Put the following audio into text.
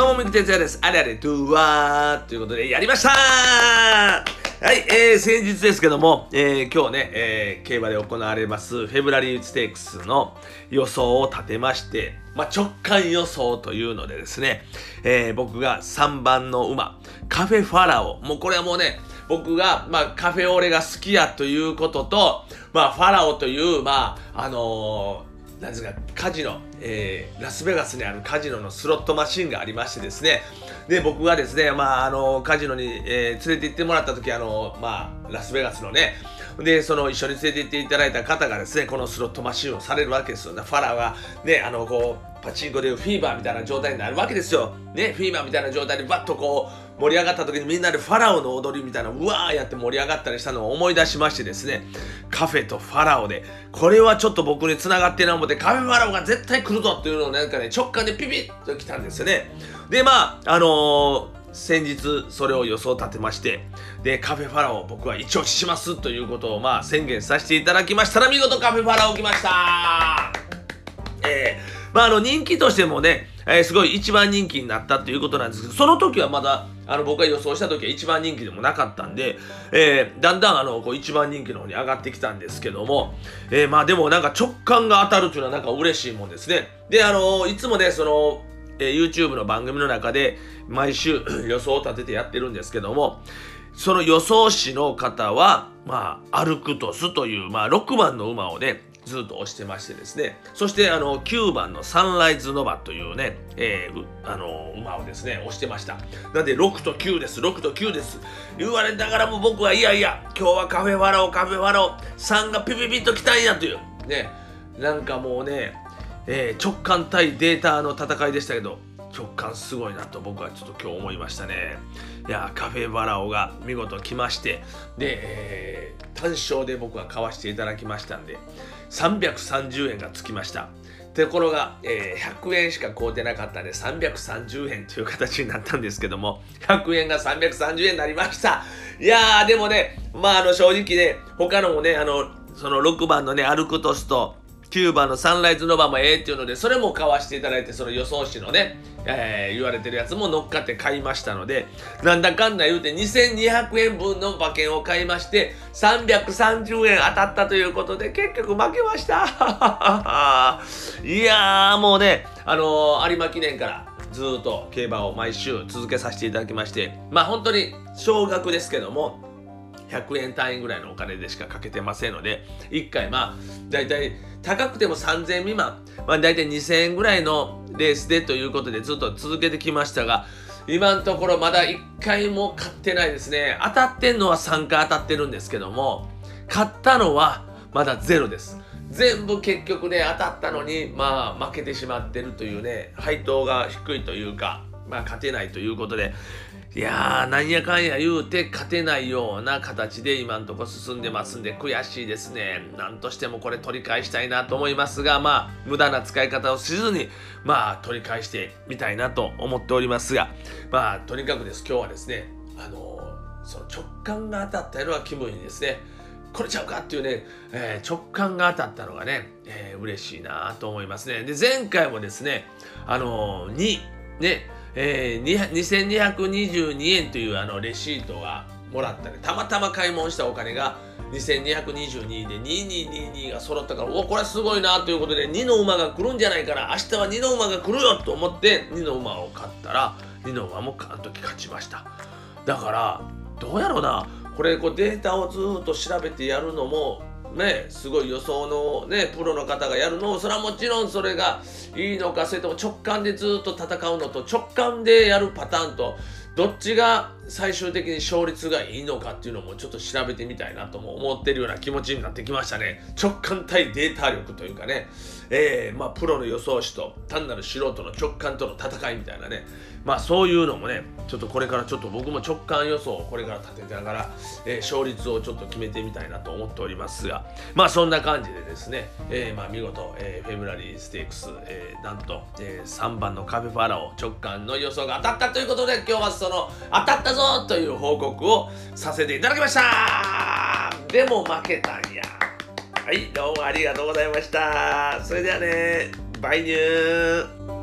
どうも、みくてつやです。あれあれ、トゥーワーということで、やりましたはい、えー、先日ですけども、えー、今日ね、えー、競馬で行われますフェブラリーステークスの予想を立てまして、まあ、直感予想というのでですね、えー、僕が3番の馬、カフェファラオ。もうこれはもうね、僕が、まあ、カフェオレが好きやということと、まあ、ファラオという、まあ、あのーなんですか、カジノ、えー、ラスベガスにあるカジノのスロットマシンがありましてですね、で、僕がですね、まあ、あの、カジノに、えー、連れて行ってもらった時、あの、まあ、ラスベガスのね、で、その一緒に連れて行っていただいた方がですね、このスロットマシンをされるわけですよね。ファラは、ね、あの、こう、パチンコでフィーバーみたいな状態になるわけですよ。ね、フィーバーみたいな状態でバッとこう盛り上がった時にみんなでファラオの踊りみたいなうわーやって盛り上がったりしたのを思い出しましてですね、カフェとファラオで、これはちょっと僕に繋がってな思ってカフェファラオが絶対来るぞっていうのをなんかね、直感でピピッと来たんですよね。で、まあ、あのー先日それを予想立てましてでカフェファラオ僕は一押ししますということをまあ宣言させていただきましたら見事カフェファラオ来ましたえーまあ、あの人気としてもね、えー、すごい一番人気になったということなんですけど、その時はまだ、あの僕が予想した時は一番人気でもなかったんで、えー、だんだんあのこう一番人気の方に上がってきたんですけども、えー、まあでもなんか直感が当たるっていうのはなんか嬉しいもんですね。で、あのいつもね、その、え YouTube の番組の中で毎週 予想を立ててやってるんですけども、その予想士の方は、まあ、アルクトスという、まあ、6番の馬をね、ずっと押してましてですね。そしてあの9番のサンライズノバというね、えー、あの馬をですね押してました。なんで6と9です。6と9です。言われながらも僕はいやいや今日はカフェワラオカフェワラオ3がピピピッと来たんやという。ね。なんかもうね、えー、直感対データの戦いでしたけど直感すごいなと僕はちょっと今日思いましたね。いやカフェバラオが見事来ましてで、えー、単勝で僕は買わせていただきましたんで330円がつきました。ところが、えー、100円しか買うてなかったんで330円という形になったんですけども100円が330円になりました。いやーでもねまああの正直ね他のもねあのその6番のねアルクトスと9番のサンライズノバもええっていうので、それも買わしていただいて、その予想士のね、えー、言われてるやつも乗っかって買いましたので、なんだかんだ言うて2200円分の馬券を買いまして、330円当たったということで、結局負けました。いやー、もうね、あのー、有馬記念からずっと競馬を毎週続けさせていただきまして、まあ本当に少額ですけども、100円単位ぐらいのお金でしかかけてませんので、1回まあ、だいたい高くても3000未満、まあ大体2000円ぐらいのレースでということでずっと続けてきましたが、今のところまだ1回も買ってないですね。当たってんのは3回当たってるんですけども、買ったのはまだゼロです。全部結局ね、当たったのに、まあ負けてしまってるというね、配当が低いというか、まあ勝てないということで、いやー、なんやかんや言うて勝てないような形で今んとこ進んでますんで悔しいですね。なんとしてもこれ取り返したいなと思いますが、まあ、無駄な使い方をしずに、まあ、取り返してみたいなと思っておりますが、まあ、とにかくです、今日はですね、あのー、その直感が当たったのは気分にですね、これちゃうかっていうね、えー、直感が当たったのがね、えー、嬉しいなと思いますね。で、前回もですね、あのー、2、ね、えー、2222円というあのレシートがもらったねたまたま買い物したお金が2222で2222が揃ったからおこれすごいなということで2の馬が来るんじゃないから明日は2の馬が来るよと思って2の馬を買ったら2の馬もあの時勝ちました。だからどうやろうな。これこうデータをずっと調べてやるのもね、すごい予想の、ね、プロの方がやるのそれはもちろんそれがいいのかそれとも直感でずっと戦うのと直感でやるパターンとどっちが最終的に勝率がいいのかっていうのもちょっと調べてみたいなとも思ってるような気持ちになってきましたね。直感対データ力というかね、えー、まあプロの予想士と単なる素人の直感との戦いみたいなね。まあそういうのもねちょっとこれからちょっと僕も直感予想をこれから立ててながら、えー、勝率をちょっと決めてみたいなと思っておりますが。まあそんな感じでですね、えー、まあ見事、えー、フェブラリーステークス、え、なんと、え、3番のカフェファラオ直感の予想が当たったということで今日はその当たったぞぞという報告をさせていただきました。でも負けたんや。はいどうもありがとうございました。それではねバイニュー。